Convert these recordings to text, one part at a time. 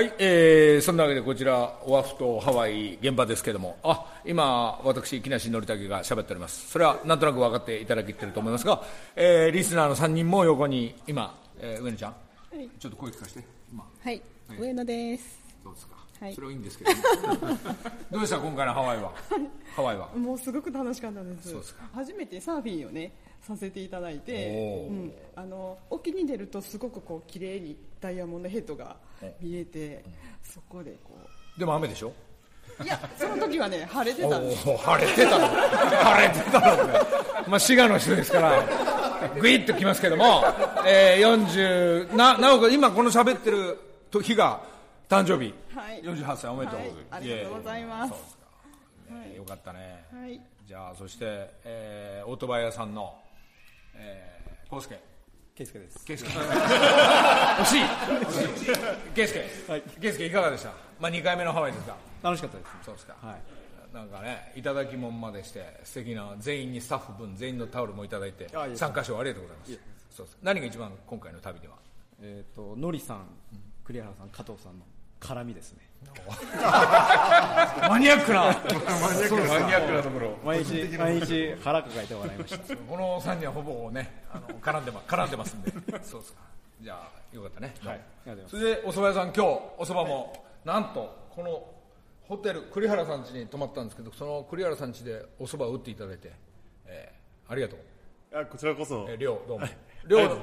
はい、えー、そんなわけでこちらオアフ島ハワイ現場ですけども。あ今私木梨憲武が喋っております。それはなんとなく分かっていただけてると思いますが、えー、リスナーの3人も横に今、えー、上野ちゃん、はい、ちょっと声聞かせて。今。はい、上野です。どうですか、はい。それはいいんですけど どうでした？今回のハワイは？ハワイは？もうすごく楽しかったです。そうですか。初めてサーフィンをねさせていただいてうん、あの沖に出るとすごくこう綺麗にダイヤモンドヘッドが見えて、そこでこでも雨でしょ？ういやその時はね 晴れてたんです晴れてたの。晴れてたのね。まあ滋賀の人ですからグイッときますけども、えー、40ななおかつ今この喋ってる日が誕生日、はい。48歳おめでとうはい。ありがとうございます。そうですか、ねよかったね、はい。じゃあそして、えー、オートバイ屋さんのえー、康介。ケイスケです。圭介 惜しい 圭介はい圭介いかがでした？まあ2回目のハワイですが楽しかったです。そうですか、はい。なんかね、いただきもんまでして、素敵な全員にスタッフ分、全員のタオルもいただいて参加賞ありがとうございます。そうです何が一番今回の旅では？えっ、と、のりさん、栗原さん、加藤さんの絡みですね。マニアックな、マニアックなところ。毎日、毎日腹抱えて笑いました。この3人はほぼね、あの絡んでま絡んでますんで、そうですか。じゃあよかったね。はい。ありがとうございます。それでお蕎麦屋さん今日お蕎麦もなんとこのホテル栗原さん家に泊まったんですけど、その栗原さん家でお蕎麦を打っていただいて、えーありがとう。あこちらこそえー、りょうどうも。ありょう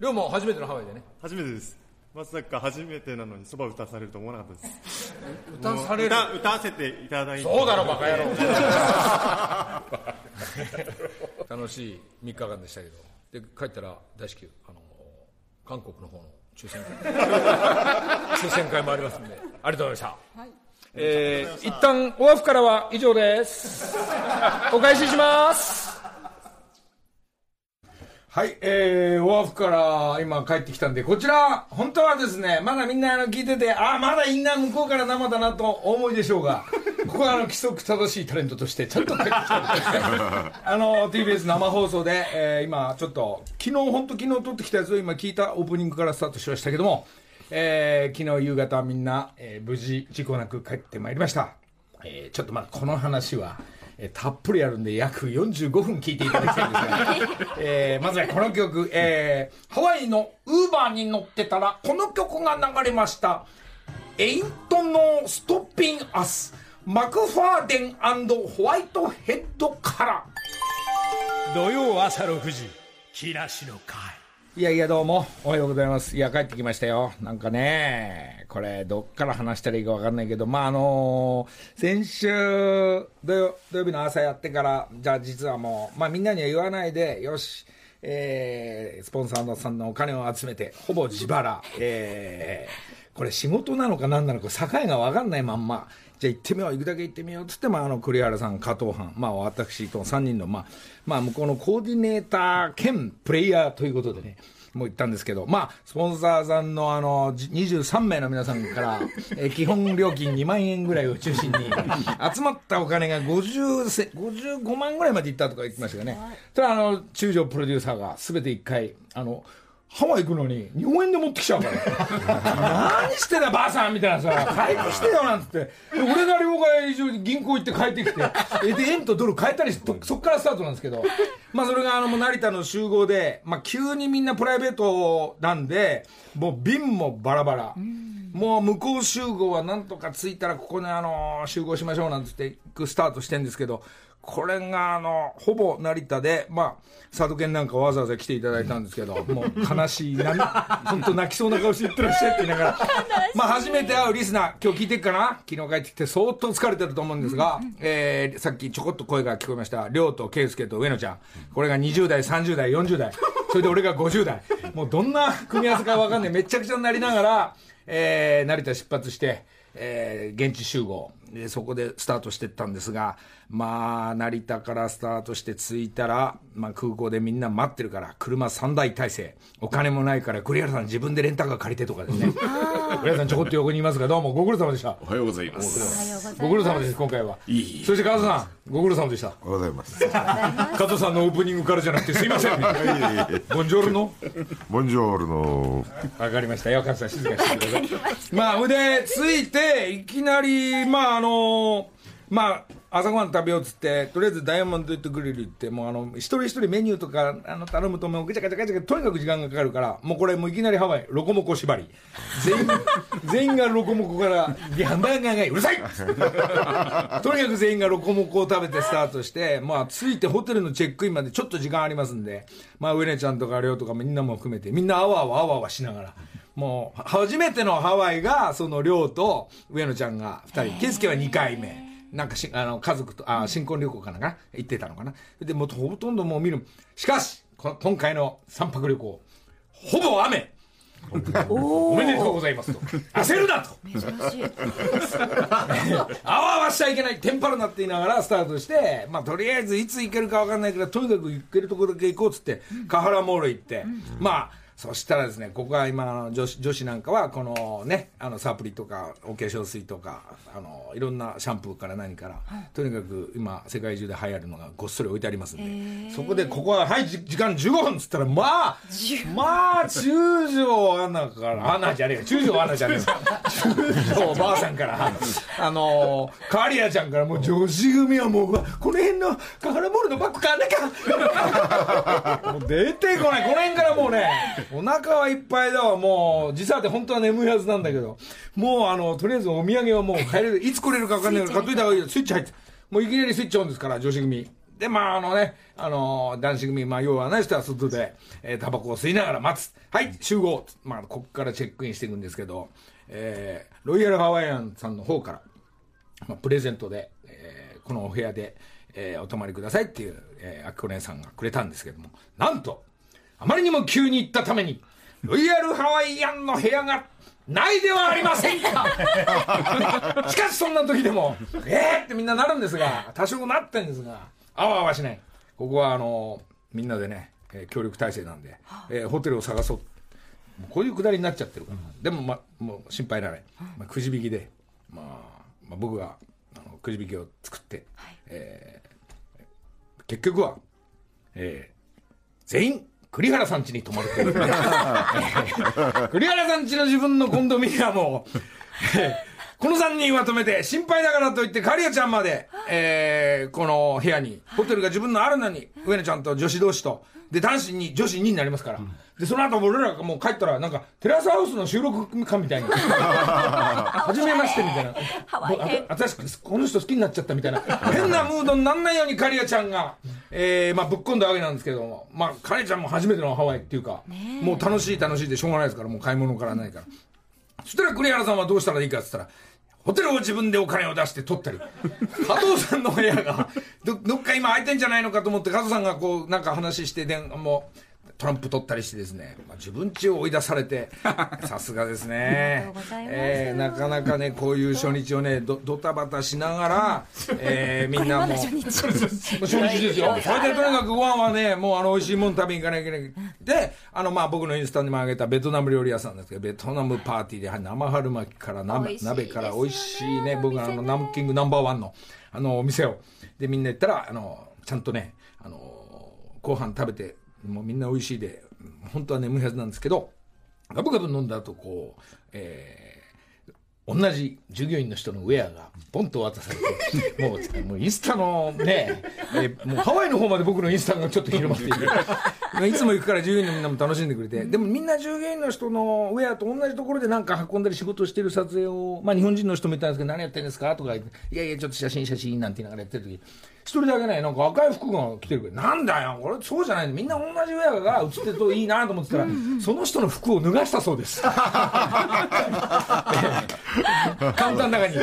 りょうも初めてのハワイでね。初めてですまさか初めてなのにそば歌わされると思わなかったです。歌される。歌歌わせていただいて。そうだろバカ野郎。楽しい3日間でしたけど。で帰ったら大至急あの韓国の方の抽選会。抽選会もありますんで。ありがとうございました、はい。えー、一旦オアフからは以上です。お返ししますはい、えー、オアフから今帰ってきたんで、こちら、本当はですね、まだみんなあの聞いてて、ああ、まだインナー向こうから生だなとお思いでしょうが、ここはあの規則正しいタレントとしてちゃんと帰ってきたんであの、TBS 生放送で、えー今ちょっと、昨日、本当昨日撮ってきたやつを今聞いたオープニングからスタートしましたけども、えー昨日夕方みんな、えー無事事故なく帰ってまいりました。えーちょっとまあこの話は、えーたっぷりあるんで約45分聞いていただきたいんですが、えーまずはこの曲、えーハワイのウーバーに乗ってたらこの曲が流れました「エイントのストッピンアス」マクファーデンホワイトヘッドから。土曜朝6時木梨の会いやいやどうも。おはようございます。いや帰ってきましたよ。なんかねこれどっから話したらいいか分かんないけどまああのー先週土曜日の朝やってからじゃあ実はもうまあみんなには言わないでよしえースポンサーさんのお金を集めてほぼ自腹。えーこれ仕事なのか何なのか境が分かんないまんま。じゃあ行ってみよう行くだけ行ってみようっつって、まあ、あの栗原さん加藤藩、まあ、私と3人の、まあまあ、向こうのコーディネーター兼プレイヤーということでねもう言ったんですけど、まあ、スポンサーさんのあのじ23名の皆さんから、えー基本料金2万円ぐらいを中心に集まったお金が50せ55万ぐらいまでいったとか言ってましたよね、それはあの中条プロデューサーが全て1回あのハワイ行くのに日本円で持ってきちゃうから。何してんだばあさんみたいなさ。帰ってきてよなんつって。俺が両替所に銀行行って帰ってきて。で円とドル変えたりしてそっからスタートなんですけど。まあそれがあの成田の集合で、まあ、急にみんなプライベートなんでもう便もバラバラ。もう向こう集合はなんとか着いたらここにあの集合しましょうなんつってスタートしてんですけど。これがあのほぼ成田でまあ佐渡県なんかわざわざ来ていただいたんですけど もう悲しいな本当泣きそうな顔して言ってらっしゃいって言いながらまあ初めて会うリスナー今日聞いてっかな昨日帰ってきて相当疲れてると思うんですが、えーさっきちょこっと声が聞こえました亮と圭介と上野ちゃん。これが20代30代40代。それで俺が50代。もうどんな組み合わせか分かんないめっちゃくちゃになりながら、えー成田出発して、えー現地集合でそこでスタートしてったんですが、まあ、成田からスタートして着いたら、まあ、空港でみんな待ってるから、車3台体制、お金もないから、栗原さん自分でレンタカー借りてとかですね。栗原さんちょこっと横にいますが、どうもご苦労様でした。おはようございます。ご苦労様です、今回は。いいそして加藤さん、ご苦労様でした。おはようございます。加藤さんのオープニングからじゃなくて、すいません、ね。ボンジョルノボンジョールの。わかりましたよ、加藤さん、静かにしてください。まあ、で、着いて、いきなり、まあ、あのまあ、朝ごはん食べようっつって、とりあえずダイヤモンド・イット・グリル行って、もうあの、一人一人メニューとか、あの、頼むともうぐちゃぐちゃぐちゃとにかく時間がかかるから、もうこれもういきなりハワイ、ロコモコ縛り。全員、全員がロコモコから、ギャンバーガーがうるさい とにかく全員がロコモコを食べてスタートして、まあ、着いてホテルのチェックインまでちょっと時間ありますんで、まあ、ウエネちゃんとかレオとかみんなも含めて、みんなあわあわあわあわしながら、もう、初めてのハワイが、その、りょうと、上野ちゃんが2人、ケイスケは2回目。なんかし、あの、家族と、あ、新婚旅行かな。んか行ってたのかな。で、もうほとんどもう見る。しかし、こ今回の3泊旅行、ほぼ雨。おめでとうございますと。焦るなと。あわあわしちゃいけない、テンパるなって言いながらスタートして、まあ、とりあえずいつ行けるか分かんないから、とにかく行けるところだけ行こうっつって、カハラモール行って、まあ、そしたらですね、ここは今、女子女子なんかは、このね、あのサプリとか、お化粧水とか、あのいろんなシャンプーから何から、とにかく今、世界中で流行るのがごっそり置いてありますんで、そこで、ここは、はい、じ時間15分っつったら、まあ、まあ、中条アナから、アナじゃねえよ、中条。アナじゃねえよ、中条おばあさんから、あのカリアちゃんから、もう女子組はもう、この辺のカハラモールのバッグ買わなきゃ。もう出てこない、この辺からもうね、お腹はいっぱいだわ、もう、時差で本当は眠いはずなんだけど、もうあの、とりあえずお土産はもう帰れる、いつ来れるか分かんないから買っといた方がいいよ、スイッチ入って。もういきなりスイッチオンですから、女子組。で、まあ、あのね、あの男子組、まあ、要はない人は外で、えータバコを吸いながら待つ。はい、集合。まあ、こっからチェックインしていくんですけど、えーロイヤルハワイアンさんの方から、まあ、プレゼントで、えーこのお部屋で、えーお泊まりくださいっていう、えー、あきこ姉さんがくれたんですけども、なんと、あまりにも急に行ったために、ロイヤルハワイアンの部屋がないではありませんか しかしそんな時でも、えーってみんななるんですが、多少なってんですが、あわあわしない。ここはあの、みんなでね、えー協力体制なんで、えーホテルを探そう。こういうくだりになっちゃってるから、でも、ま、もう心配いらない、まあ、くじ引きで、まあ、まあ、僕があのくじ引きを作って、えー結局は、えー全員栗原さん家に泊まるという、えー栗原さん家の自分のコンドミニアムを、えーこの3人は止めて、心配だからといって、カリアちゃんまで、えーこの部屋に、ホテルが自分のあるのに、上野ちゃんと女子同士と、で、男子に、女子2になりますから。で、その後、俺らがもう帰ったら、なんか、テラスハウスの収録かみたいに。はじめましてみたいな。あ新しく、この人好きになっちゃったみたいな。変なムードになんないようにカリアちゃんが、えー、まあ、ぶっ込んだわけなんですけども、まあ、カリアちゃんも初めてのハワイっていうか、もう楽しい楽しいでしょうがないですから、もう買い物からないから。そしたら栗原さんはどうしたらいいかって言ったら、ホテルを自分でお金を出して取ったり、加藤さんの部屋がど、どっか今空いてんじゃないのかと思って、加藤さんがこう、なんか話して、でもう、トランプ取ったりしてですね、まあ、自分家を追い出されて、さすがですね。ありがとうございますえーなかなかね、こういう初日をね、ど、ドタバタしながら、えーみんなもう、初日ですよ。それでとにかくご飯はね、もうあの美味しいもの食べに行かなきゃいけない。で、あのまあ僕のインスタにも上げたベトナム料理屋さんですけど、ベトナムパーティーで生春巻きから鍋鍋から美味しいね、僕があのナムキングナンバーワンのあのお店を。で、みんな行ったら、あの、ちゃんとね、あの、ご飯食べて、もうみんな美味しいで、本当は眠いはずなんですけど、ガブガブ飲んだ後、こう、えー同じ従業員の人のウェアがポンと渡されて、もう、もうインスタのね、えーもうハワイの方まで僕のインスタがちょっと広まっていて、いつも行くから従業員のみんなも楽しんでくれて、でもみんな従業員の人のウェアと同じところでなんか運んだり仕事してる撮影を、まあ日本人の人もいたんですけど、何やってんですかとか言って、いやいや、ちょっと写真写真なんて言いながらやってる時一人だけね、なんか赤い服が着てるから、なんだよ、これそうじゃないみんな同じウェアが写ってるといいなと思ってたら、その人の服を脱がしたそうです。カウンターの中に。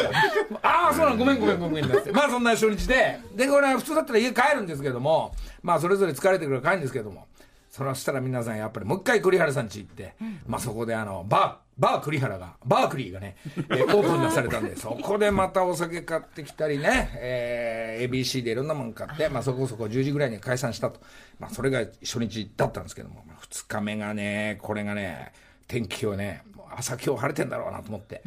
ああ、そうなの、ごめんごめんごめんなって。まあそんな初日で、で、これ普通だったら家帰るんですけども、まあそれぞれ疲れてくるから帰るんですけども、そしたら皆さんやっぱりもう一回栗原さん家行って、まあそこであの、ババー栗原が、バークリーがね、えー オープンなされたんで、そこでまたお酒買ってきたりね、えー ABC でいろんなもの買って、まあそこそこ10時ぐらいに解散したと。まあそれが初日だったんですけども、まあ、2日目がね、これがね、天気をね、朝今日晴れてんだろうなと思って、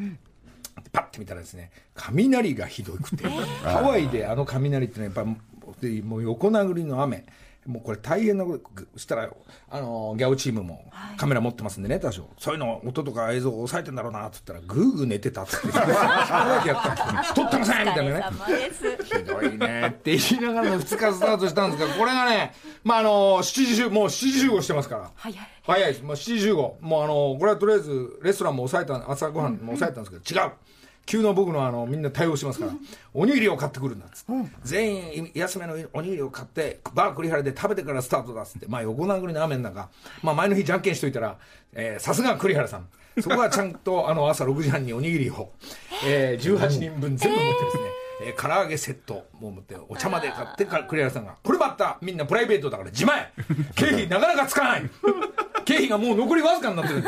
パッて見たらですね雷がひどくて、ハワイであの雷ってのはやっぱでもう横殴りの雨もうこれ大変なことそしたらあのギャオチームもカメラ持ってますんでね多少。そういうの音とか映像を抑えてんだろうなって言ったらグーグー寝てたって言って。それだけやった撮ってませんみたいなね。ひどいねって言いながらの2日スタートしたんですがこれがねまああの7時集もう7時集合してますから。早い早いです。もう7時15。もうあの、これはとりあえず、レストランも抑えた、朝ごはんも抑えたんですけど、違う急の僕のあの、みんな対応しますから、おにぎりを買ってくるんだっつって。全員、安めのおにぎりを買って、バー栗原で食べてからスタートだっつって、まあ横殴りの雨の中、まあ前の日じゃんけんしといたら、えーさすが栗原さん。そこはちゃんと、あの、朝6時半におにぎりを、えー18人分全部持ってですね、えー。唐揚げセットも持ってお茶まで買ってから栗原さんがこれまたみんなプライベートだから自前経費なかなかつかない。経費がもう残りわずかになってる。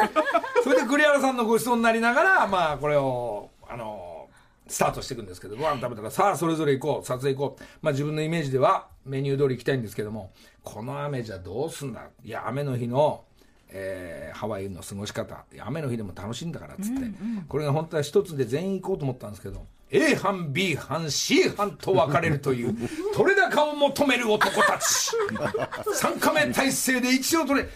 それで栗原さんのご馳走になりながらまあこれをあのスタートしていくんですけどご飯食べたらさあそれぞれ行こう撮影行こう。まあ自分のイメージではメニュー通り行きたいんですけどもこの雨じゃどうすんだ？いや雨の日のえーハワイの過ごし方雨の日でも楽しいんだからっつって、これが本当は一つで全員行こうと思ったんですけど A 班 B 班 C 班と分かれるという取れ高を求める男たち。3カメ体制で一応取れ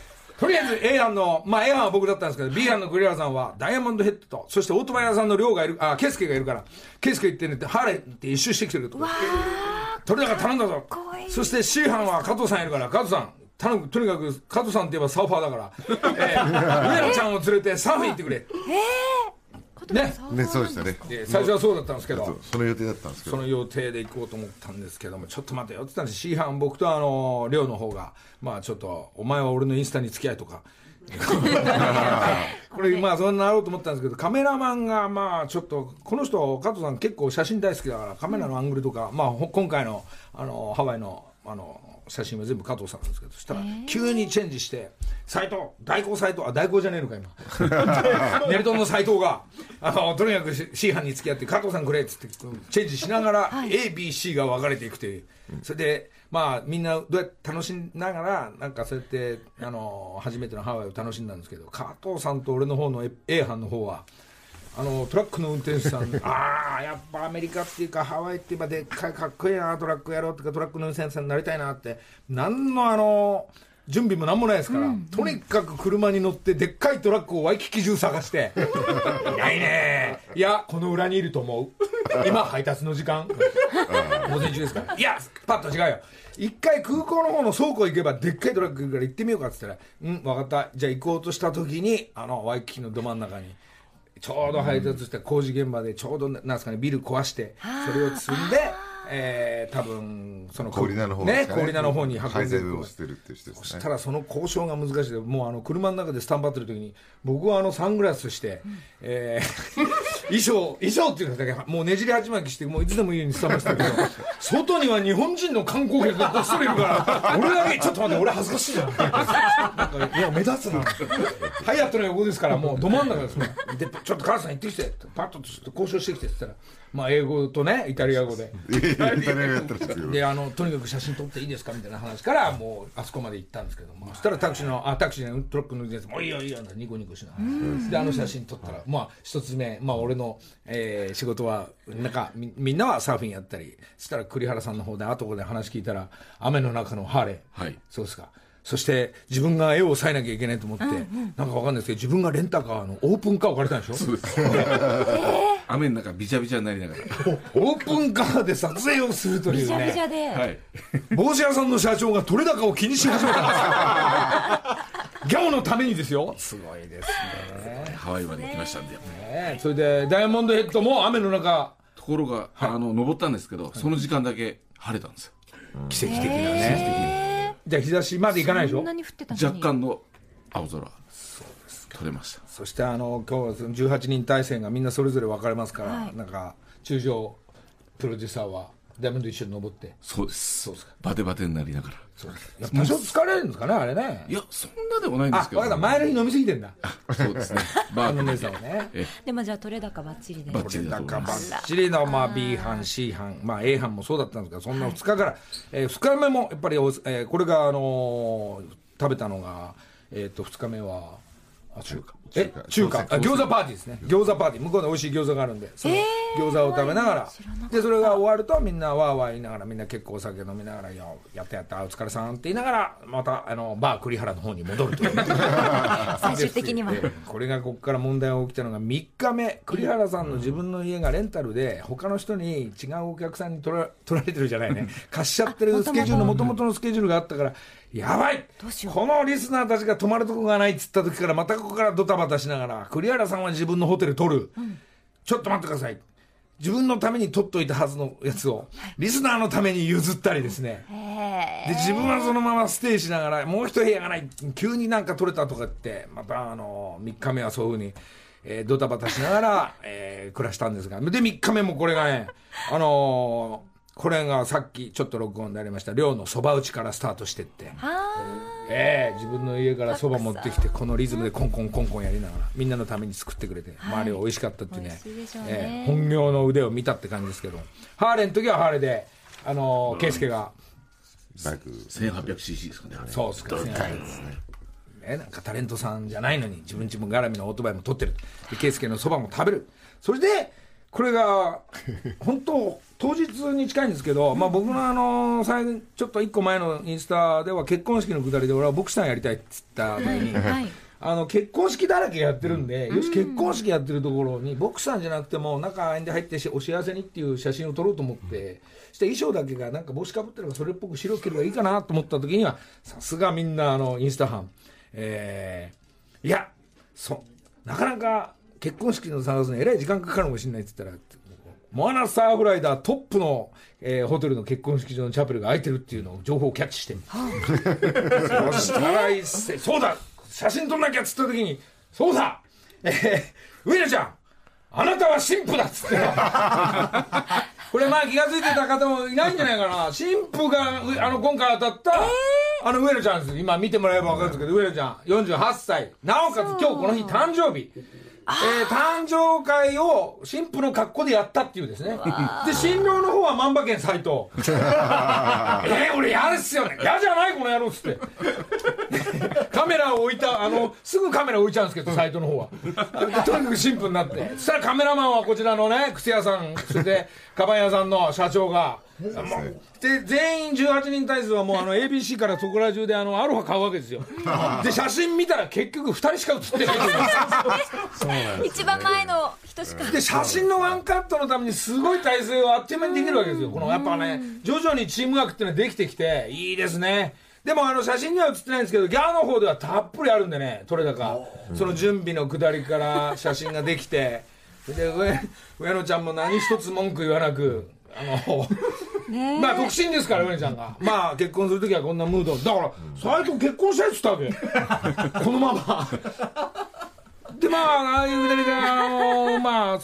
とりあえず A 班の、まあ A 班は僕だったんですけど、B 班の栗原さんはダイヤモンドヘッドと、そしてオートバイ屋さんの亮がいる、あ、ケイスケがいるから、ケイスケ行ってねって、ハーレーって一周してきてると。取れ高頼んだぞ。そして C 班は加藤さんいるから、加藤さん、頼む、とにかく加藤さんって言えばサーファーだから、えー、上野ちゃんを連れてサーフィン行ってくれ。ね。ね、そうでしたね。で最初はそうだったんですけど、その予定だったんですけど。その予定で行こうと思ったんですけども、ちょっと待てよって言ったんです C 班、僕とあの、寮の方が、まあちょっと、お前は俺のインスタに付き合いとか。これまあそんななろうと思ったんですけどカメラマンがまあちょっとこの人加藤さん結構写真大好きだからカメラのアングルとか、まあほ今回のあのハワイのあの写真は全部加藤さんなんですけどそしたら急にチェンジして斎藤代行斎藤あ代行じゃねえのか今。ネルトンの斎藤があのとにかく C 班に付き合って加藤さんくれっつってチェンジしながら ABC が分かれていくという。それでまあみんなどうやって楽しみながらなんかそうやってあの初めてのハワイを楽しんだんですけど加藤さんと俺の方の A 班の方はあのトラックの運転手さん。ああやっぱアメリカっていうかハワイって言えばでっかいかっこいいなトラックやろうっていうかトラックの運転手さんになりたいなって。何のあの準備も何もないですから、とにかく車に乗ってでっかいトラックをワイキキ中探して。いないね。いやこの裏にいると思う。今配達の時間。午前中ですからいやパッと違うよ。一回空港の方の倉庫行けばでっかいトラックから行ってみようかっつったら「うん分かった。じゃあ行こうとした時にあのワイキキのど真ん中にちょうど配達した工事現場でちょうどなんですかねビル壊してそれを積んで、えー、多分その氷名の方ねの方に運ん配で膳をしてるっていう人ですね。そした。らその交渉が難しい。でもうあの車の中でスタンバってる時に僕はあのサングラスして、えー衣装衣装っていうんですかもうねじり鉢巻きしてもういつでもいいようにスタンバしてるけど外には日本人の観光客がこっそりいるから俺だけちょっと待って俺恥ずかしいな。なんかいや目立つな。ハイアットの横ですからもうど真ん中ですねでちょっと母さん行ってきてパッとちょっと交渉してきてって言ったらまあ英語とねイタリア語で。イタリア語やってるんですけど。であのとにかく写真撮っていいですかみたいな話からもうあそこまで行ったんですけども。そしたらタクシーのあタクシーのトラックの運転手もういいよいいよ」ニコニコしながら。であの写真撮ったらまあ一つ目まあ俺の、えー仕事はなんかみみんなはサーフィンやったりそしたら栗原さんの方で後で話聞いたら雨の中のハーレー、はい。そうですかそして自分が絵を抑えなきゃいけないと思って、なんかわかんないですけど自分がレンタカーのオープンカーを借りたんでしょ？そうです。雨の中びちゃびちゃになりながら。オープンカーで撮影をするというびちゃびちねゃで、はい。帽子屋さんの社長が取れ高を気にし始めたんですよ。ギャオのためにですよ。すごいですね。ハワイまで行きましたんで。ねそれでダイヤモンドヘッドも雨の中。ところが、あの、登ったんですけど、その時間だけ晴れたんですよ。奇跡的なねじゃあ日差しまで行かないでしょ？そんなに降ってたのに。若干の青空。取れました。そしてあの今日はその18人体制がみんなそれぞれ分かれますから、はい。なんか中条プロデューサーはダイヤモンド一緒に登って。そうです。そうですか。バテバテになりながら。やっぱ多少疲れるんですかねあれね。いやそんなでもないんであすけど。分かった前の日飲みすぎてんだ。そうですね。バ あの姉ーさんはね。えでもじゃあ取れ高ばっちりで。バッチリだなんかばっと思いますちりの、まあ、B 班 C 班、まあ、A 班もそうだったんですけどそんな2日から、え2日目もやっぱりお、えーこれが、あのー食べたのが、えー、と2日目はあ中華え中華。あ餃子パーティーですね。餃子。パーティー。向こうで美味しい餃子があるんでその餃子を食べながら。でそれが終わるとみんなわーわー言いながらみんな結構お酒飲みながら「いややったやったお疲れさん」って言いながらまたあのバー栗原の方に戻るという。最終的には。ええこれがここから問題が起きたのが3日目。栗原さんの自分の家がレンタルで他の人に違うお客さんに取ら取られてるじゃないね。貸しちゃってるスケジュールのもともとのスケジュールがあったからやばい！このリスナーたちが泊まるとこがないっつった時からまたここからドタバタしながら栗原さんは自分のホテル取る、ちょっと待ってください。自分のために取っといたはずのやつをリスナーのために譲ったりですね。で自分はそのままステイしながらもう一部屋がない急になんか取れたとかってまたあの3日目はそういうふうに、えードタバタしながら、えー暮らしたんですが。で3日目もこれがねあのーこれがさっきちょっと録音でありました。寮のそば打ちからスタートしてって、ええ自分の家からそば持ってきてこのリズムでコンコンコンコンやりながらみんなのために作ってくれて、周りが美味しかったっていうね。ね。ええ本業の腕を見たって感じですけどハーレーの時はハーレーであのー圭介がバイク。1800cc ですかね。あれそうですかね。ね。なんかタレントさんじゃないのに自分自分絡みのオートバイも取ってる。で圭介のそばも食べる。それでこれが本当当日に近いんですけど、まあ、僕のあのちょっと一個前のインスタでは結婚式のくだりで俺はボクサーやりたいっつった時に、はい。あの結婚式だらけやってるんで、よし結婚式やってるところにボクサーじゃなくても中に入ってしお幸せにっていう写真を撮ろうと思って、して衣装だけがなんか帽子かぶってるからそれっぽく白ければいいかなと思った時にはさすがみんなあのインスタ班えーいやそなかなか結婚式の探すのえらい時間かかるかもしれないって言ったらモアナサーフライダートップの、えーホテルの結婚式場のチャペルが空いてるっていうのを情報をキャッチして、そしたら一斉そうだ写真撮んなきゃっつった時にそうだえー、上野ちゃんあなたは神父だっつって。これまあ気が付いてた方もいないんじゃないかな。神父がうあの今回当たった、あの上野ちゃんです。今見てもらえば分かるんですけど上野ちゃん48歳。なおかつ今日この日誕生日えー誕生会を新婦の格好でやったっていうですね。で新郎の方は万馬券斎藤 えー、俺嫌ですよね。嫌じゃないこの野郎っつって。カメラを置いたあのすぐカメラ置いちゃうんですけど斎藤の方は。でとにかく新婦になって。そしたらカメラマンはこちらのね靴屋さん。それでカバン屋さんの社長がで全員18人体数はもうあの ABC からそこら中であのアロハ買うわけですよ。で写真見たら結局2人しか写ってない。んですよ一番前の人しか。で写真のワンカットのためにすごい体勢をあっという間にできるわけですよ。このやっぱね徐々にチームワークっていうのはできてきていいですね。でもあの写真には写ってないんですけどギャーの方ではたっぷりあるんでね撮れ高。その準備の下りから写真ができて。で上上野ちゃんも何一つ文句言わなくあのねまあ独身ですから上野ちゃんが。まあ結婚する時はこんなムード。だから最近結婚したいっつったわけこのまま。でまあああいうくだりであのまあ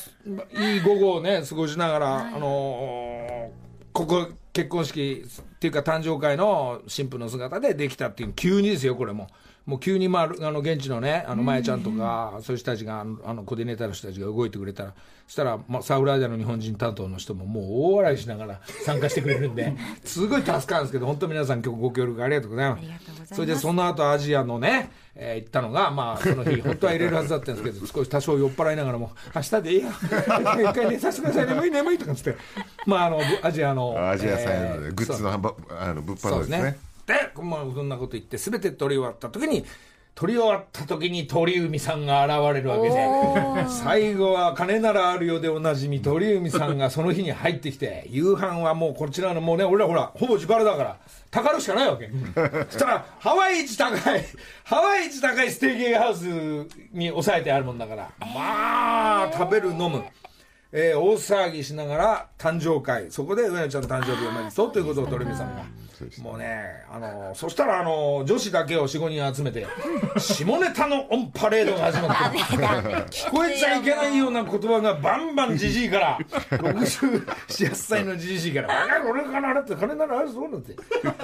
いい午後をね過ごしながら、あのここ結婚式っていうか誕生会の新婦の姿でできたっていう急にですよこれも。もう急に、まあ、あの現地のね、あの、まやちゃんとか、そういう人たちが、あの、あのコーディネーターの人たちが動いてくれたら、そしたら、まあ、サウラージャの日本人担当の人も、もう大笑いしながら 参加してくれるんで、すごい助かるんですけど、本当皆さん今日ご協力ありがとうございます。ありがとうございます。それで、その後アジアのね、えー行ったのが、まあ、その日、本当は入れるはずだったんですけど、少し多少酔っ払いながらも、明日でいいや、一回寝させてください、眠い眠いとかつって、まあ、あの、ぶアジアの、アジアさんえーのグッズの販売あの物販のですね。で、まあ、そんなこと言って、すべて撮り終わった時に、撮り終わった時に鳥海さんが現れるわけで、最後は金ならあるようでおなじみ鳥海さんがその日に入ってきて、夕飯はもうこちらのもうね、俺らほら、ほぼ自腹だから、たかるしかないわけ。そしたら、ハワイ一高い、ハワイ一高いステーキハウスに抑えてあるもんだから、まあ、食べる、飲む。えー大騒ぎしながら誕生会。そこで上野ちゃんの誕生日おめでとうということを鳥海さんがもうねあのそしたらあの女子だけを45人集めて下ネタのオンパレードが始まって聞こえちゃいけないような言葉がバンバンじじいから68歳のじじいから「あ俺から払って金ならあるそうなんて。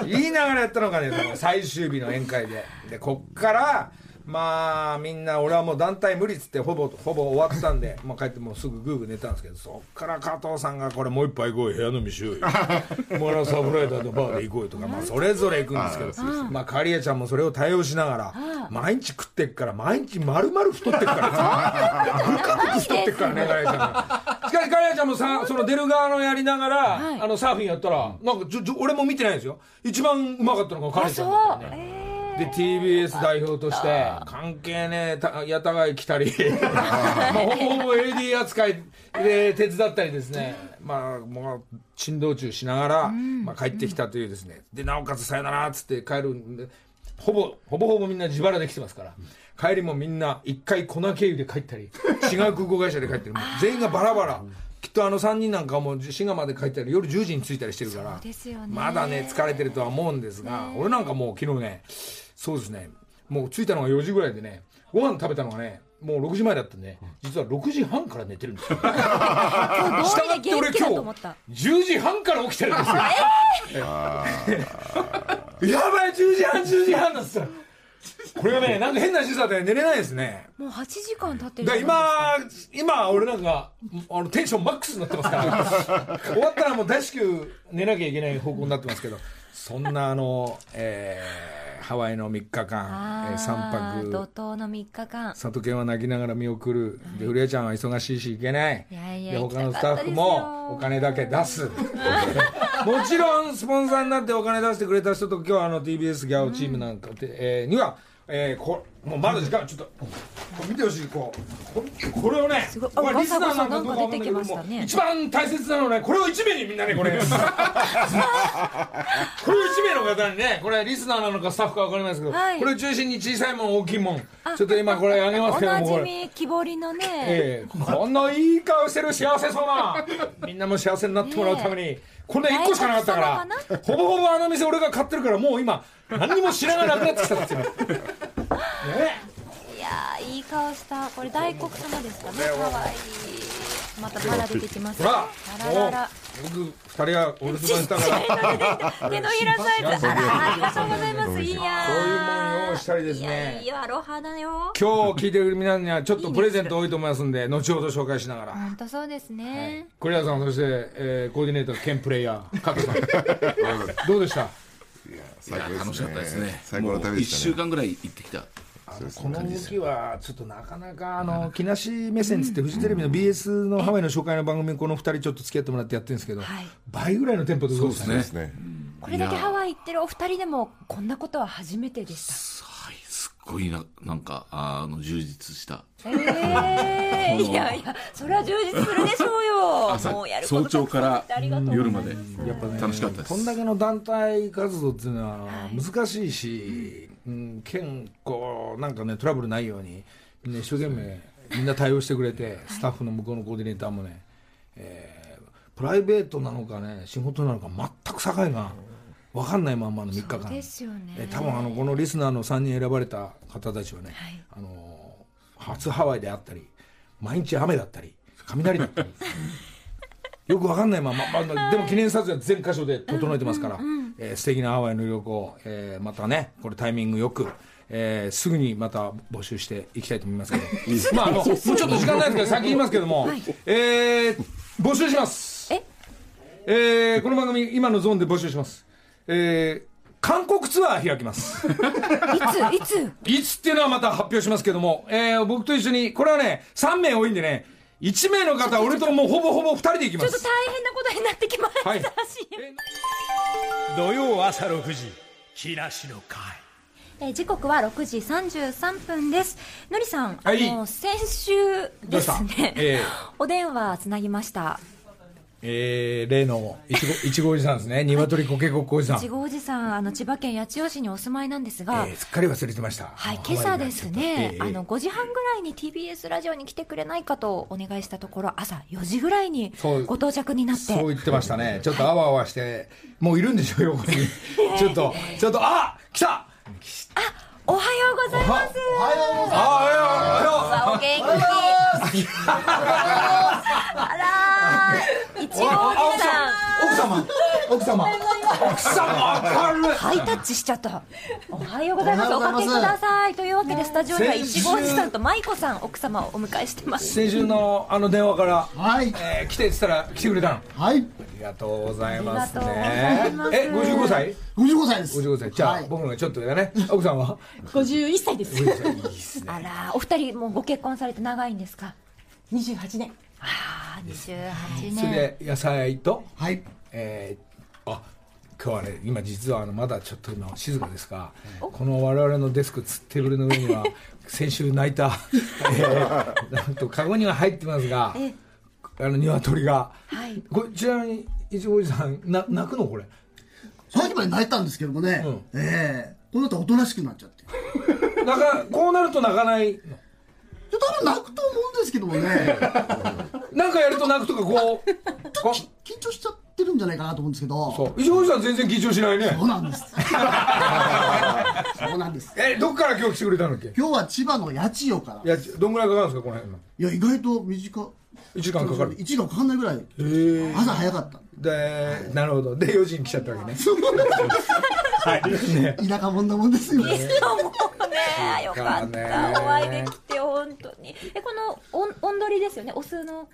言いながらやったのがねその最終日の宴会で。でこっからまあみんな俺はもう団体無理っつってほぼほぼ終わったんで、まあ、帰ってもうすぐグーグー寝たんですけどそっから加藤さんがこれもう一杯行こうよ部屋飲みしよう。よモラサブライダーのバーで行こうよとか、まあ、それぞれ行くんですけどまあカリエちゃんもそれを対応しながら毎日食ってっから毎日丸々太ってっからブカブカ太ってっからねカリエちゃんがしかしカリエちゃんもさその出る側のやりながら、あのサーフィンやったらなんか俺も見てないんですよ。一番うまかったのがカリエちゃんだったよねで TBS 代表として関係ねえたやたがい来たり。まあ ほぼほぼ AD 扱いで手伝ったりですね。まあもう珍道中しながら、まあ、帰ってきたというですね。でなおかつさよならっつって帰るんでほぼほぼほぼみんな自腹で来てますから。帰りもみんな一回粉経由で帰ったり違う空港会社で帰ってる。全員がバラバラ。きっとあの3人なんかも滋賀まで帰ったり夜10時に着いたりしてるから。まだね疲れてるとは思うんですが俺なんかもう昨日ねそうですね。もう着いたのが4時ぐらいでねご飯食べたのがねもう6時前だったんで実は6時半から寝てるんですよ。今日したどうりで元気だと思った？10時半から起きてるんですよ、やばい10時半10時半だっつったらこれがね なんか変な時差で寝れないですね。もう8時間経ってる今今俺なんかあのテンションマックスになってますから。終わったらもう大至急寝なきゃいけない方向になってますけど。そんなあの、えーハワイの3日間、えー、3泊。怒涛の3日間。佐藤健は泣きながら見送る。で古谷ちゃんは忙しいし行けない。いやいや他のスタッフもお金だけ出す。もちろんスポンサーになってお金出してくれた人と今日はあの TBS ギャオチームなんかで、えーには、えーこもうまだ時間ちょっと。見てほしいこう。ここれをねこれリスナーなんかどうかわかんないけどもう一番大切なのはねこれを1名にみんなねこれ。これを1名の方にねこれリスナーなのかスタッフかわかりませんけど、はい。これを中心に小さいもん大きいもん。ちょっと今これあげますおなじけどもこれ。み木彫りのね、ええ。このいい顔してる幸せそうな。みんなも幸せになってもらうために、これ1個しかなかったから。大ほぼほぼあの店俺が買ってるからもう今何にも知らがなくなってきたんですよね いやーいい顔した。これ大黒様ですかね。かわいいまたバラ出てきますほらあらら僕2人はお留守番したから。手のひらサイズ。あらありがとうございます。いやーこういうもん用意したりですいやねいいよアロハだよ。今日聞いてる皆さんにはちょっとプレゼント多いと思いますんで後ほど紹介しながら。本当そうですね、栗原さんそして、えーコーディネーター兼プレイヤー加藤さん。どうでした？最高ですね。楽しかったですね。最高の旅もう1でしたね。週間ぐらい行ってきたこの動きはちょっとなかなかあの木梨目線つってフジテレビの BS のハワイの紹介の番組にこの2人ちょっと付き合ってもらってやってるんですけど、はい。倍ぐらいのテンポで動いてたそうでですね。これだけハワイ行ってるお二人でもこんなことは初めてでしたはいすっごいななんかあの充実した。えー、いやいやそれは充実するでしょうよ。朝もうやること早朝から夜まで。やっぱね楽しかったです。こんだけの団体活動っていうのは難しいし、うん、結構なんかねトラブルないようにみんな一生懸命みんな対応してくれてスタッフの向こうのコーディネーターもね、えープライベートなのかね仕事なのか全く境が分かんないまんまの3日間。ですよね。え多分あのこのリスナーの3人選ばれた方たちはね、はい。あの初ハワイであったり毎日雨だったり雷だったり。よくわかんないまま、まあ、でも記念撮影は全箇所で整えてますから、えー素敵なハワイの旅行、えーまたねこれタイミングよく、えーすぐにまた募集していきたいと思いますけど。まああのもうちょっと時間ないですけど先言いますけども、えー募集します。え？えーこの番組今のゾーンで募集します。えー韓国ツアー開きます。いつ？いつ？いつっていうのはまた発表しますけども、えー僕と一緒に、これはね、3名多いんでね、1名の方、俺ともうほぼほぼ2人で行きます。ちょっと大変なことになってきました、はい。土曜朝6時木梨の会。えー時刻は6時33分です。のりさん、はい。あの先週ですね、ええ。お電話つなぎましたえー、例のいちごいちごおじさんですね。鶏コケコッコおじさん。いちごおじさんあの千葉県八千代市にお住まいなんですが、えーすっかり忘れてました。はい、今朝ですね、えーあの5時半ぐらいに TBS ラジオに来てくれないかとお願いしたところ、朝4時ぐらいにご到着になって、そう言ってましたね。ちょっとあわあわしてもういるんでしょ横に。ちょっとちょっとあ来た！おはようございます。あさあお元気に。あ らー、いちごおじさん。奥様。奥様。奥様明る。いハイタッチしちゃった。おはようございます。おかけください。というわけで、スタジオにはいちごおじさんと舞子さん、奥様をお迎えしてます。先週のあの電話から、はい。えー来てって言ったら来てくれたの。あはい。りがとうございますありがとうございねます。え55歳？55歳です。55歳。じゃあ、はい。僕のがちょっと上だね。奥さんは？51歳です。あら、お二人もうご結婚されて長いんですか？28年ああ、28それ年。で野菜と？はい。えーあ今日はね今実はあのまだちょっと今静かですがこの我々のデスクつテーブルの上には 先週泣いた、えーなんとカゴには入ってますがえあの鶏が、はい。これちなみにいちごおじさんな泣くのこれ？さっきまで泣いたんですけどもね、うんええこの後おとなしくなっちゃってい泣かこうなると泣かないのや多分泣くと思うんですけどもね。なんかやると泣くとかこう緊張しちゃってるんじゃないかなと思うんですけど。そう。いちごおじさん全然緊張しないね。そうなんです。そうなんです。えどっから今日来てくれたんだっけ？今日は千葉の八千代から。いやどんぐらいかかるんですかこの辺の？いや意外と短い。1時間かかる。1時間かかんない。ぐらい朝早かった。でなるほど。で4時に来ちゃったわけねはい。ね 田舎者なもんですよ。ねもうね、よかっねた。お会いできて、本当に。え、この、おん、おんどりですよね、オスの。はい。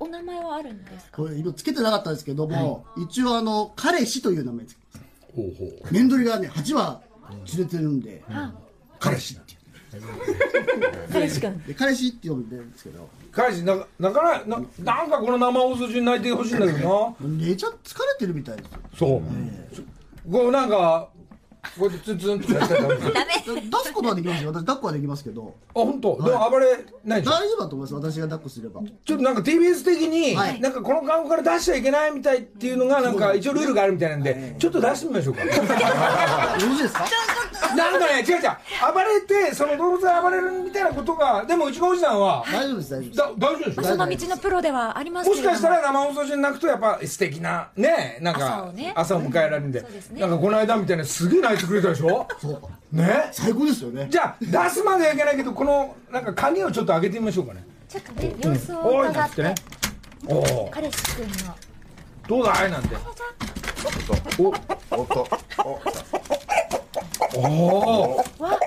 お名前はあるんですか？これ今つけてなかったんですけども、一応あの彼氏という名前つけてます。ほうほう。面取りがね8羽連れてるんで、彼氏って彼氏くん。で彼氏って呼んでるんですけど。彼氏な泣かないななんかこの生放送中に泣いてほしいんだけどな。寝ちゃ疲れてるみたいですよ。そう、こうなんかこうやってツンツンってやってたらあダメ。出すことはできますよ。私抱っこはできますけど。本当、でも暴れないでしょ？大丈夫だと思います私が抱っこすれば。ちょっとなんか TBS 的に、はい。なんかこの顔から出しちゃいけないみたいっていうのがなんか一応ルールがあるみたいなんでちょっと出してみましょうか。よろしいですか？なんかね違う違う。暴れてその動物が暴れるみたいなことがでもうちのおじさんは大丈夫です大丈夫です。だ大丈夫でしょ？その道のプロではありますもしけれども。かしたら生放送中に泣くとやっぱ素敵なねなんか朝をね。朝を迎えられるんで。そうですね。なんかこの間みたいにすげえ泣いてくれたでしょ？そう。ね？最高ですよね。じゃあ出すまではいけないけどこのなんか鍵をちょっと開けてみましょうかね。ちょっとね、様子をおい伺って。ねて。おお彼氏くんの。どうだいなんて？おっとおおわ、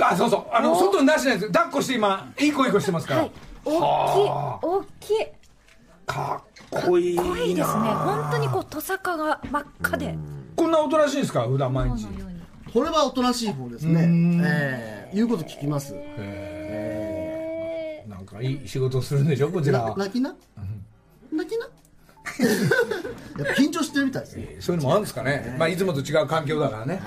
あそうそうあの外に出してないです抱っこして今いい子いい子してますから、はい。大きい、大きい。かっこいいな濃いですね。本当にこう、トサカが真っ赤で。こんなおとなしいんですか？普段毎日。これはおとなしい方ですね。ん。ええ。言うこと聞きます。えなんかいい仕事するんでしょ？こちら。泣きな？泣きな？緊張してるみたいですねそういうのもあるんですかね、まあいつもと違う環境だからね、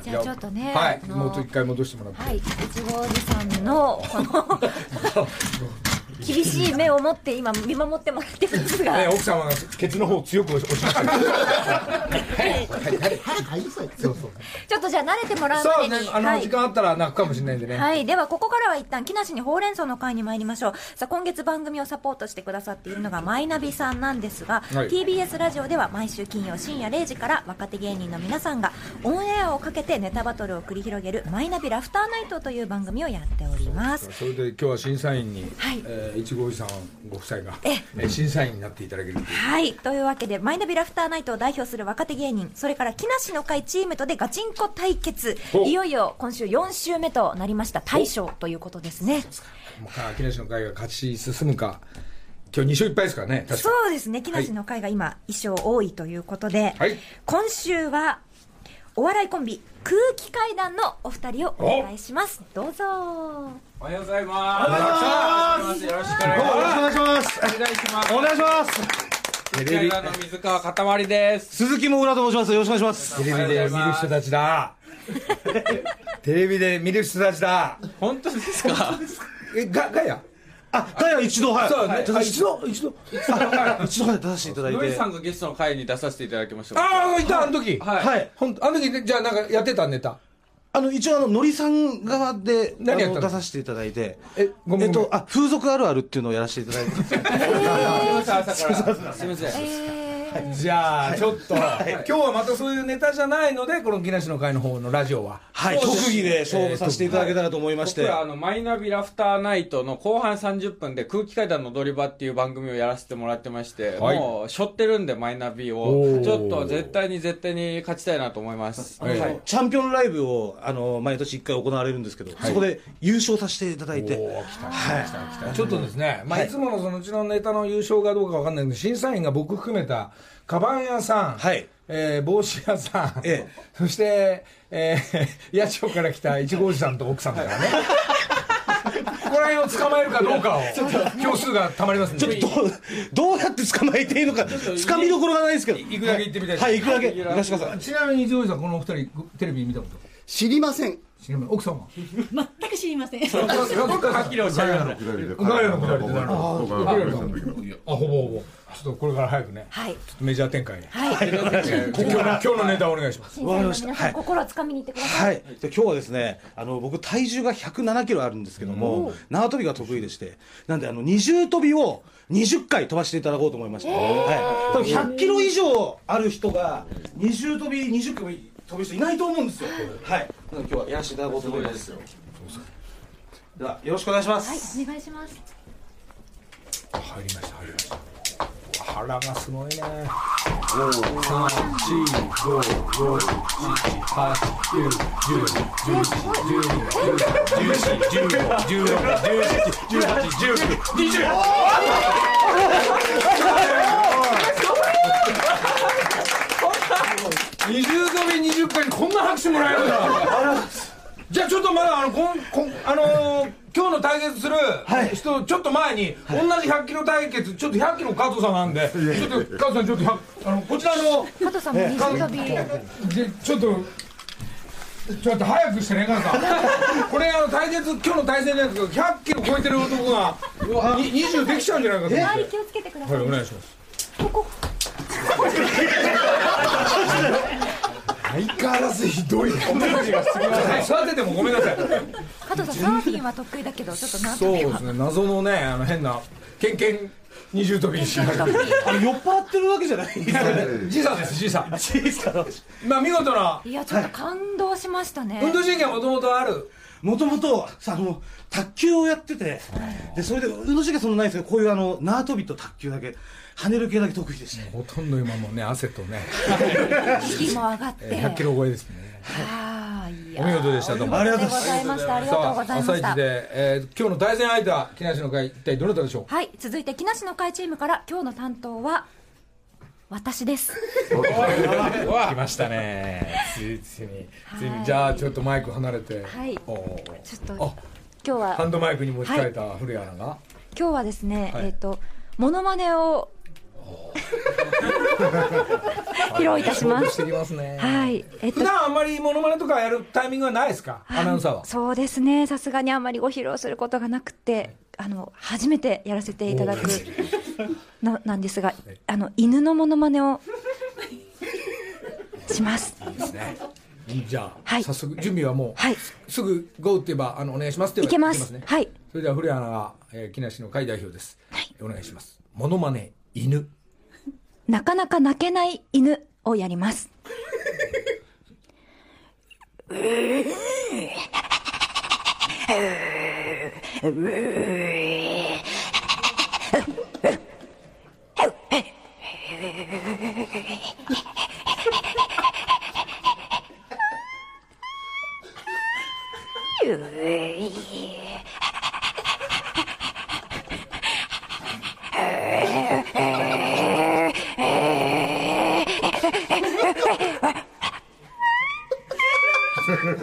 ーじゃあちょっとね。はい。もう一回戻してもらって、はい、いちごおじさんのこの 厳しい目を持って今見守ってもらってるんですが、ね、奥様がケツの方を強く押しましたけちょっとじゃあ慣れてもらうまでに、ねあの、時間あったら泣くかもしれない。んでね、はい。では、ここからは一旦、木梨にほうれん草の会に参りましょう。さあ、今月番組をサポートしてくださってい。るのが、マイナビさんなんですが、はい。TBS ラジオでは毎週金曜深夜0時から若手芸人の皆さんがオンエアをかけてネタバトルを繰り広げるマイナビラフターナイトとい。う番組をやっております。それで今日は審査員に、はい。えーいちごおじさんご夫妻がええー審査員になっていただけるはい。というわけで、マイナビラフターナイトを代表する若手芸人、それから木梨の会チームとでガチンコ対決。おいよいよ今週4週目となりました大賞ということですね。木梨の会が勝ち進むか今日2勝1敗ですからねそうですね。木梨の会が今、一勝多いということで、はい今週は、お笑いコンビ、空気階段のお二人をお願いします。どうぞ。おはようございます。よろしくお願いします。お願いしますお願いします。お願いしますテレビの水川かたまりです。鈴木もぐらと申しますよろしくお願いしますテレビで見る人たちだテレビで見る人たちだ本当ですか？えガガヤ？あダイヤ一度はい。そうね。出させてあ一度一度。あ一度はい出させていただいて。ノリさんがゲストの会に出させていただきましたああいたあの時。はい。はい。ほんあの時ねじゃあなんかやってたネタ。あの一応あののりさん側で何やったの？あの出させていただいて。えごめんごめん。えっとあ風俗あるあるっていうのをやらせていただいて。すみません朝からすみません じゃあちょっと今日はまたそういうネタじゃないのでこの木梨の会の方のラジオは。はい特技で勝負させていただけたらと思いまして。僕らあのマイナビラフターナイトの後半30分で空気階段の踊り場っていう番組をやらせてもらってまして、はい。もう背負ってるんでマイナビおをー。ちょっと絶対に絶対に勝ちたいなと思います、あのはい。チャンピオンライブをあの毎年1回行われるんですけど、そこで優勝させていただいて、はい、ちょっとですね、まあ、い。つものそのうちのネタの優勝かどうかわかんないけど、審査員が僕含めた、カバン屋さん、はい。えー帽子屋さん、ええ。そして、えー、八千代から来たいちごおじさんと奥さんだからね。ここら辺を捕まえるかどうかを、票数がたまりますんで。ちょっとどうどうやって捕まえていいのか、つかみどころがないですけど、行くだけ行ってみたいはい、行くだけ。ちなみにいちごおじさん、このお二人、テレビ見たこと？知りません知りません。奥さんは全く知りません。はっきりおっしゃるのくだりでガヤのくだりでなるほどあ、ほぼほぼ。ちょっとこれから早くね、はい。ちょっとメジャー展開に。はい。今日の今日のネタお願いします。審査員の皆さん、はい心をつかみに行ってください、はい、で今日はですねあの僕体重が107キロあるんですけども縄跳びが得意でしてなんであの二重跳びを20回飛ばしていただこうと思いまして、はい、多分100キロ以上ある人が二重跳び20回飛ぶ人いないと思うんですよ。はい。なので今日はやらせていただこうと思いますではよろしくお願いします、はいお願いします。入りました入りました。腹がすごいね。五三四五六七八九十十一十二十三十四十五十六十七十八十九二十二重跳び二十回にこんな拍手もらえるんだ。じゃあちょっとまだあのこんこんあのー今日の対決する人、ちょっと前に、同じ100キロ対決ちょっと100キロ加藤さんなんで、ちょっと加藤さんちょっと100あのこちらの加藤さんも二重跳びでちょっとちょっと早くしてね加藤さん。これあの対決今日の対戦じゃないですけど100キロ超えてる男がに20できちゃうんじゃないかと思って。周り気をつけてください、はいお願いします 相変わらずひどいコメントがすみません座っててもごめんなさい。加藤さんサーフィンは得意だけどちょっとなんそうとですね謎のねあの変なケンケン二重跳びにしましたあの酔っ払ってるわけじゃないんですよね。時差です。時差小さなまあ見事な。いやちょっと感動しましたね、運動神経はもともとある？もともとさあの卓球をやってて。でそれで運動神経はそんなないですけどこういうあの縄跳びと卓球だけ跳ねる系だけ得意でしてほとんど今もうね汗とね。息も上がって。100キロ超えですね。あーい。やお見事でしたどうも。ありがとうございましたありがとうございました。さあ朝一で、えー今日の対戦相手は木梨の会一体どなたでしょう？はい。続いて木梨の会チームから今日の担当は私です。来ましたね。ついついに。ついにじゃあちょっとマイク離れて。はい。おー。ちょっとあ今日はハンドマイクに持ち替えた古谷アナが、今日はですね、はい。えっ、とモノマネを 披露いたします。ますねはい。えっ、と。普段あんまりモノマネとかやるタイミングはないですか？アナウンサーは。そうですね。さすがにあんまりご披露することがなくてあの初めてやらせていただくのなんですがあの犬のモノマネをします。ですね。じゃあ、はい。早速準備はもう、はい。すぐ GO って言えばあのお願いしますって言いけます。ねはい。それでは古谷アナが、えー木梨の会代表です、お願いします。モノマネ犬。なかなか泣けない犬をやります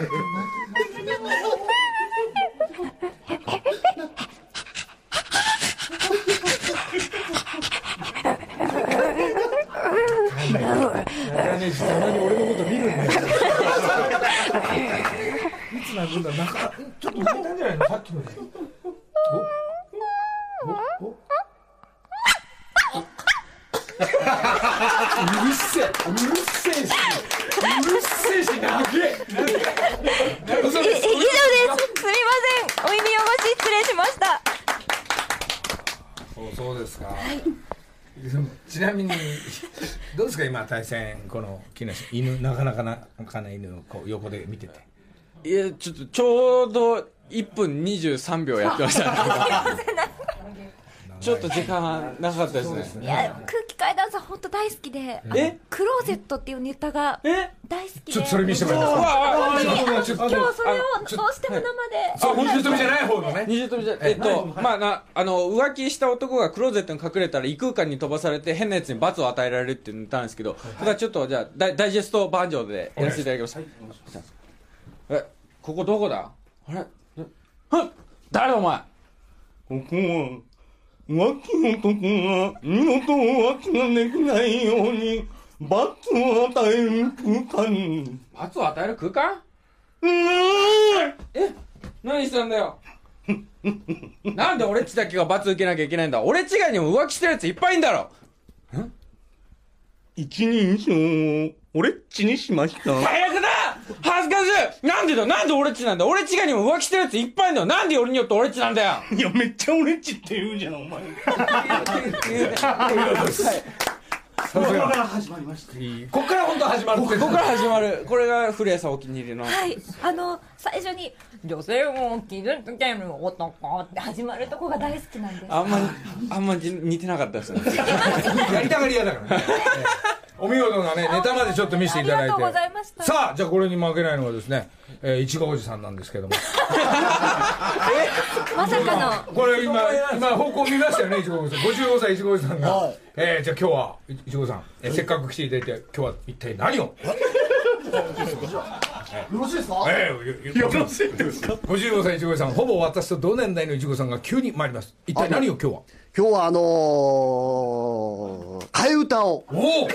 うるせえ。ですか今対戦この木梨犬なかなかなかな犬をこう横で見てて。いやちょっとちょうど1分23秒やってましたね ちょっと時間なかったですね。いや空気階段さん本当大好きでえ？クローゼットっていうネタが大好きで。ちょっとそれ見せてもらえます今日それをあどうしても生であ本当にじゃない方のね。二重跳びじゃえっとまあなあの浮気した男がクローゼットに隠れたら異空間に飛ばされて変なやつに罰を与えられるっていうネタなんですけどただちょっとじゃあダイダイジェストバージョンでやらせていただきます。えここどこだ？あれ？え？はっ誰だお前？ここは浮気男が二度と浮気ができないように罰を与える空間。罰を与える空間？うーえ何したんだよ？なんで俺っちだけが罰受けなきゃいけないんだ？俺っち以外にも浮気してるやついっぱいいんだろ！一人称を俺っちにしました。最悪だ恥ずかしい。なんでだ？なんで俺っちなんだ俺っち以外にも浮気してるやついっぱいいんだよ。なんで俺によって俺っちなんだよ？いやめっちゃ俺っちって言うじゃんお前。ここから始まりました。こっから本当始まるここから始まる。これが古谷さんお気に入りの。はい。あの最初に「女性を傷つける男」って始まるとこが大好きなんです。あんまあんま似てなかったですね。やりたがり屋だからね。お見事なねネタまでちょっと見せていただいて。ありがとうございました。さあじゃあこれに負けないのがですねえーいちごおじさんなんですけども。まさかの。これ今今方向見ましたよねいちごおじさん。55歳いちごおじさんが、えーじゃあ今日はいいちごさん、えーせっかく来ていただいて今日は一体何を？よろしいですか？ええよろしいですか？55歳いちごさんほぼ私と同年代のいちごさんが急に参ります。一体何を今日は？今日はあのー、替え歌を。おお。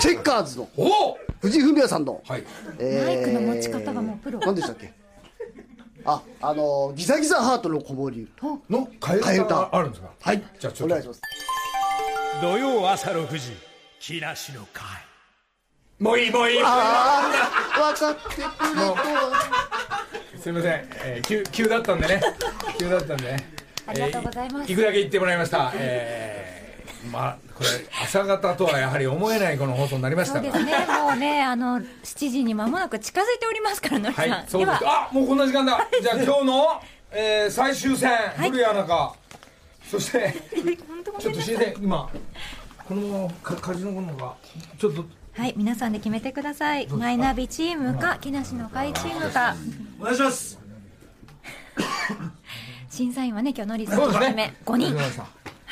チェッカーズの。おお。藤井フミヤさんの、はい。マイクの持ち方がもうプロ。何でしたっけ？ああのーギザギザハートの子守の？替え歌があるんですか？はい。じゃあちょっと。お願いします。土曜朝6時木梨の会もういいもういい。ああ分かってくれすみません、えー、急急だったんでね。急だったんでね。ありがとうございます。えー行くだけ行ってもらいました。えー、まあこれ朝方とはやはり思えないこの放送になりました。がそうですね。もうねあの7時に間もなく近づいておりますからのりさん、はいそうです。では。あもうこんな時間だ。じゃあ 今日の、えー、最終戦、古谷アナかそして ちょっと新鮮今このままかカジノのがちょっとはい皆さんで決めてください。マイナビチームか木梨の会チームか。お願いします。審査員はね今日のりさんそうですはじめね5人。藤原さん。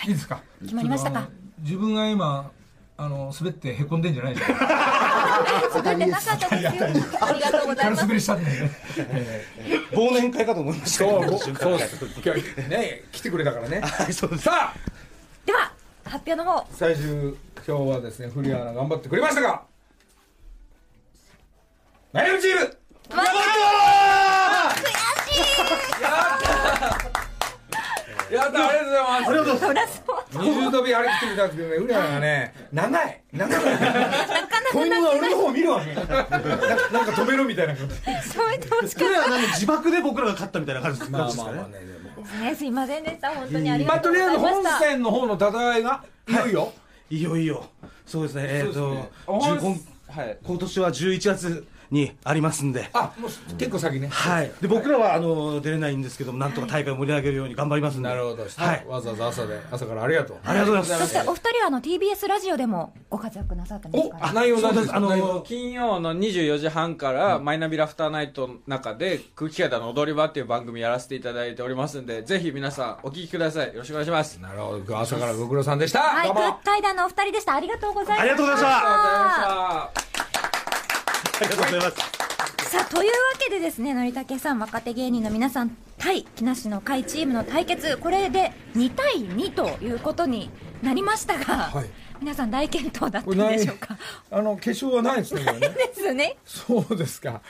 い。いですか？決まりましたか？自分が今あの滑ってへこんでんじゃないですか 滑ってなかったですよ。ありがとうございます軽滑りしたんで。ね 忘年会かと思いました。そうそうです。ね来てくれたからね。はいさあ！では発表の方。最終今日はですね古谷アナ頑張ってくれましたがナイルチーム悔しい。やったありがとうございます。ありがとうございます。そらそう二重跳び張り切ってみたんですけどね古谷アナがね長い長い。なかな子か犬が俺の方見るわけななんか止めろみたいな感じ。そう言ってほしは何自爆で僕らが勝ったみたいな感じですかね。ねでもたですねすいませんでした本当にありがとうまあとりございましたあえず本戦の方の戦いがい。よいよ。い。よいよ。そうですね。えっ、と本10今はい。今年は11月にありますんで。あもう結構先ね。はい。で僕らはあの出れないんですけどもなんとか大会を盛り上げるように頑張りますんで。なるほど。はい。わざわざ朝で朝からありがとう。ありがとうございます。そしてお二人はあの TBS ラジオでもご活躍なさってますか内容なんです。金曜の24時半から、マイナビラフターナイトの中で空気階段の踊り場っていう番組やらせていただいておりますんでぜひ皆さんお聞きください。よろしくお願いします。なるほど。朝からご苦労さんでした。はい空気階段のお二人でした。ありがとうございました。ありがとうございましたあありがとうございます。さあというわけでですねのりたけさん若手芸人の皆さん対木梨の会チームの対決。これで2対2ということになりましたが、はい。皆さん大健闘だったんこれないでしょうか？あの化粧はないですねこれね。ですね。そうですか。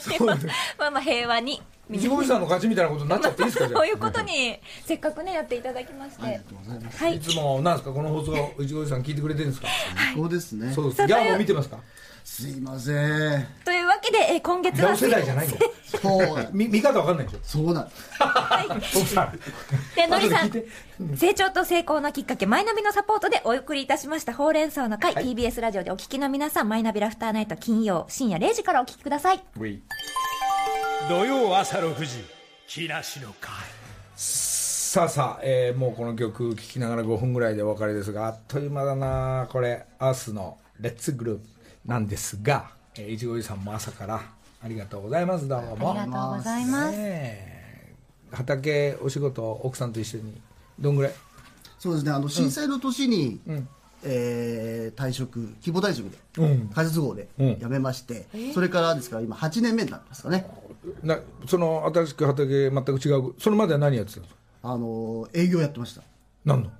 そうです。まあまあ平和に。み一号さんの勝ちみたいなことになっちゃっていいですかじゃそういうことにせっかくねやっていただきまして。あいつもなんですか？この放送一号さん聞いてくれてるんですか？そうですね。そうです。ギャオも見てますか？すいません。というわけで、えー今月は世代じゃないんだよ。そう。見見方わかんないでしょ。そうなん奥さん。でのりさん。成長と成功のきっかけマイナビのサポートでお送りいたしましたほうれん草の会、TBS ラジオでお聞きの皆さんマイナビラフターナイト金曜深夜0時からお聞きください。土曜朝6時木梨の会。さあさあ、えーもうこの曲聴きながら5分ぐらいでお別れですがあっという間だなこれアースの「レッツグループ」なんですが、えー、いちごじさんも朝からありがとうございます。どうも。ありがとうございます、ねえ。畑お仕事奥さんと一緒にどんぐらい？そうですね。あの震災の年に、えー退職規模退職で、うん。会社都合でうん。辞めまして、それからですから今8年目になりますかね。なその新しく畑全く違うそれまでは何やってたのあの営業やってました。何の？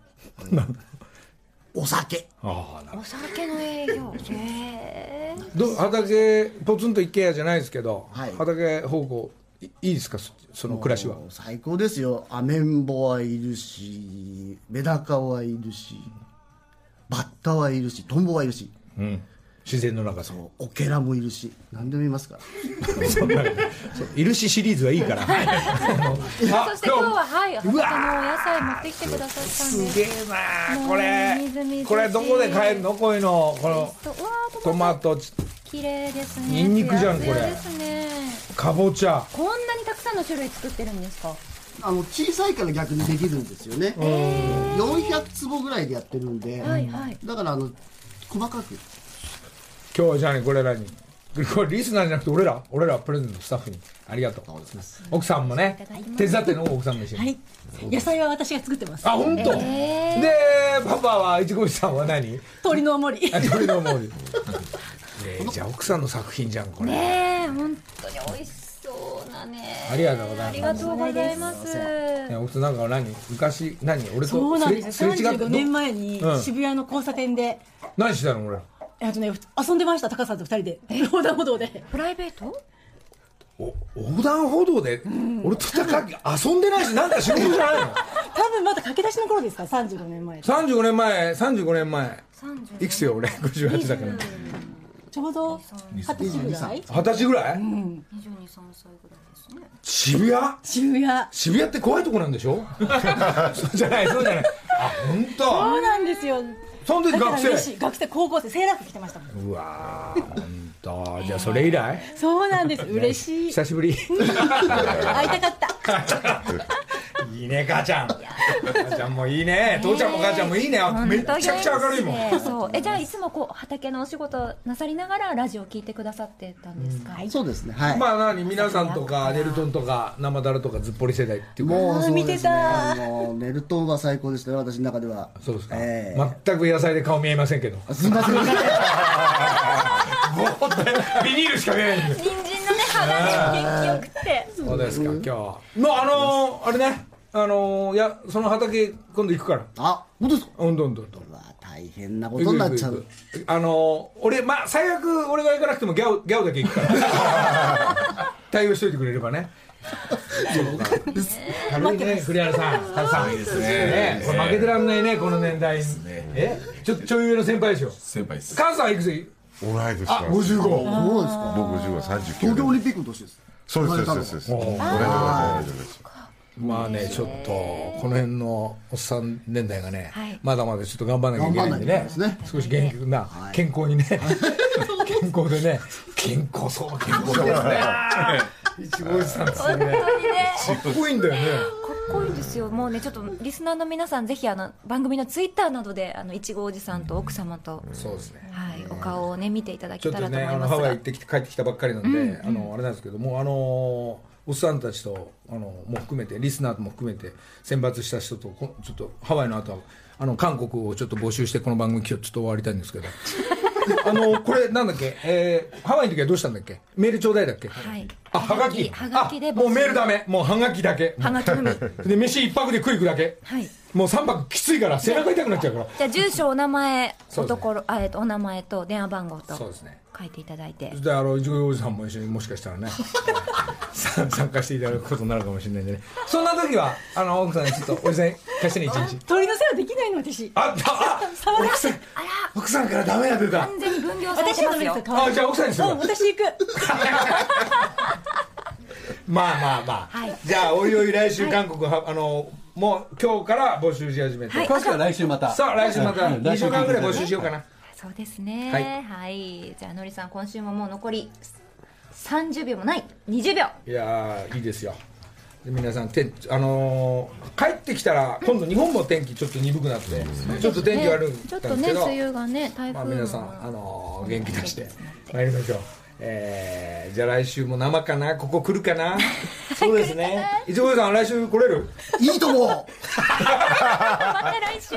お酒。ああお酒の営業。へー。ど畑ポツンと一軒家じゃないですけど、はい。畑方向いいいですか？そその暮らしは？最高ですよ。アメンボはいるしメダカはいるしバッタはいるしトンボはいるし。うん自然の中で。オケラもいるし何でもいますから。そんなそういるしシリーズはいいから。あそして今日ははい畑のおうわ野菜持ってきてくださったんです。すげえなこれみずみずこれどこで買えるの？こういうのこのトマト綺麗ですね。ニンニクじゃんこれ。ですね。かぼちゃ。こんなにたくさんの種類作ってるんですか？あの小さいから逆にできるんですよね。400坪ぐらいでやってるんで、はいはい。だからあの細かく今日はじゃあねこれらに。これリスナーじゃなくて俺ら？俺らプレゼントスタッフに。ありがとう。奥さんもね手伝ってんの奥さんも一緒に、はい。野菜は私が作ってます。あ本当、えでパパはいちごさんは何？鶏の森。あ鳥の森。えーじゃあ奥さんの作品じゃんこれ、ねえ本当に美味しそうなね。ありがとうござあいます。りがとうございます。いや奥さんなんか何？昔何？俺とそうなんです。すれすれ違って35年前にうん。渋谷の交差点で、何してたの俺えっとね遊んでました高さんと二人で。横断歩道で。プライベート？横断歩道で、俺と高木遊んでないしなんか仕事じゃないの？多分まだ駆け出しの頃ですか？35年前。35年前35年前。いくつよ？俺58だから。ちょうど二十歳。ぐらい二十歳。ぐらい、22、3歳ぐらいですね。渋谷？渋谷。渋谷って怖いとこなんでしょ？そうじゃないそうじゃない。あ本当。そうなんですよその時学生。学生高校生セーラー服着てましたもん。うわー本当じゃあそれ以来？そうなんです。嬉しい。久しぶり。会いたかった。いいね母ちゃん。母ちゃんもいいね。父ちゃんも母ちゃんもいいね。めっちゃくちゃ明るいもん。本当元気でそう。えじゃあいつもこう畑のお仕事なさりながらラジオ聞いてくださってたんですか、そうですね。はい、まあ何？皆さんとかネルトンとか生だらとかずっぽり世代っていうか。もうそう見てですね。たもうネルトンは最高でしたよ。私の中では。そうですか、え全く野菜で顔見えませんけど。えすみませんビニールしか見えないんで人参のね葉がね元気よくて。そうですか今日は。まああのーあれね。あのーいやその畑今度行くから。あ本当ですか？うんどんどんどん。うわ大変なことになっちゃう。行く行く行く。あのー俺まあ最悪俺が行かなくてもギャオギャオだけ行くから。対応しといてくれればね。軽いね栗原さん加藤さん。いいですね。これ負けてらんないねこの年代。にえちょちょい上の先輩ですよ先輩です。さんいくつ？同い年あ55そうですか。僕55、39東京オリンピックの年です。そうですそうですそうです。おー同いまあねちょっとこの辺のおっさん年代がね、はい。まだまだちょっと頑張らなきゃいけないんでね。少し元気な、健康にね 健康でね健康そうな健康ですね。いちごおじさんっつって本当にねね。かっこいいんだよねこいいですよ。もうねちょっとリスナーの皆さんぜひあの番組のツイッターなどであのいちごおじさんと奥様と、そうですね。はい、お顔をね見ていただけたらとねあのハ思いますがワイ行ってきて帰ってきたばっかりなんで、あのあれなんですけどもあのおっさんたちとあのも含めてリスナーも含めて選抜した人とこちょっとハワイの後はあの韓国をちょっと募集してこの番組今日ちょっと終わりたいんですけど あのこれなんだっけ、えーハワイの時はどうしたんだっけ？メールちょうだいだっけ？はい。あはがき。はがき。であもうメールダメ。もうはがきだけ。はがきのみ。で飯一泊で食い行くだけ。はいもう3泊きついから背中痛くなっちゃうから。じゃあ住所お名前おところあえっとお名前と電話番号とそうですね。書いていただいて。そしてあのいちごおじさんも一緒にもしかしたらね。さ参加していただくことになるかもしれないんでね。そんな時はあの奥さんにちょっとおじさん貸してね一日。鳥の世話できないの私。ああ触らせて奥さんからダメが出た完全に分業されてますよ。あじゃあ奥さんにするわ。うん私行く。まあまあまあ、はい。じゃあおいおい来週韓国は、あのもう今日から募集し始めて、はい詳しくは来週また。さあ来週また2うん来週週間ぐらい募集しようかな。そうですね。ははい。い、じゃあのりさん今週ももう残り30秒もない。20秒いやーいいですよ。で皆さんてあのー帰ってきたら今度日本も天気ちょっと鈍くなって、ちょっと天気悪いんちょっとですけど、ね梅雨がね台まあ、風皆さん、あのー元気出して参りましょうえー、じゃあ来週も生かな？ここ来るかな？そうですね。いちごさん来週来れる？いいと思う。また来週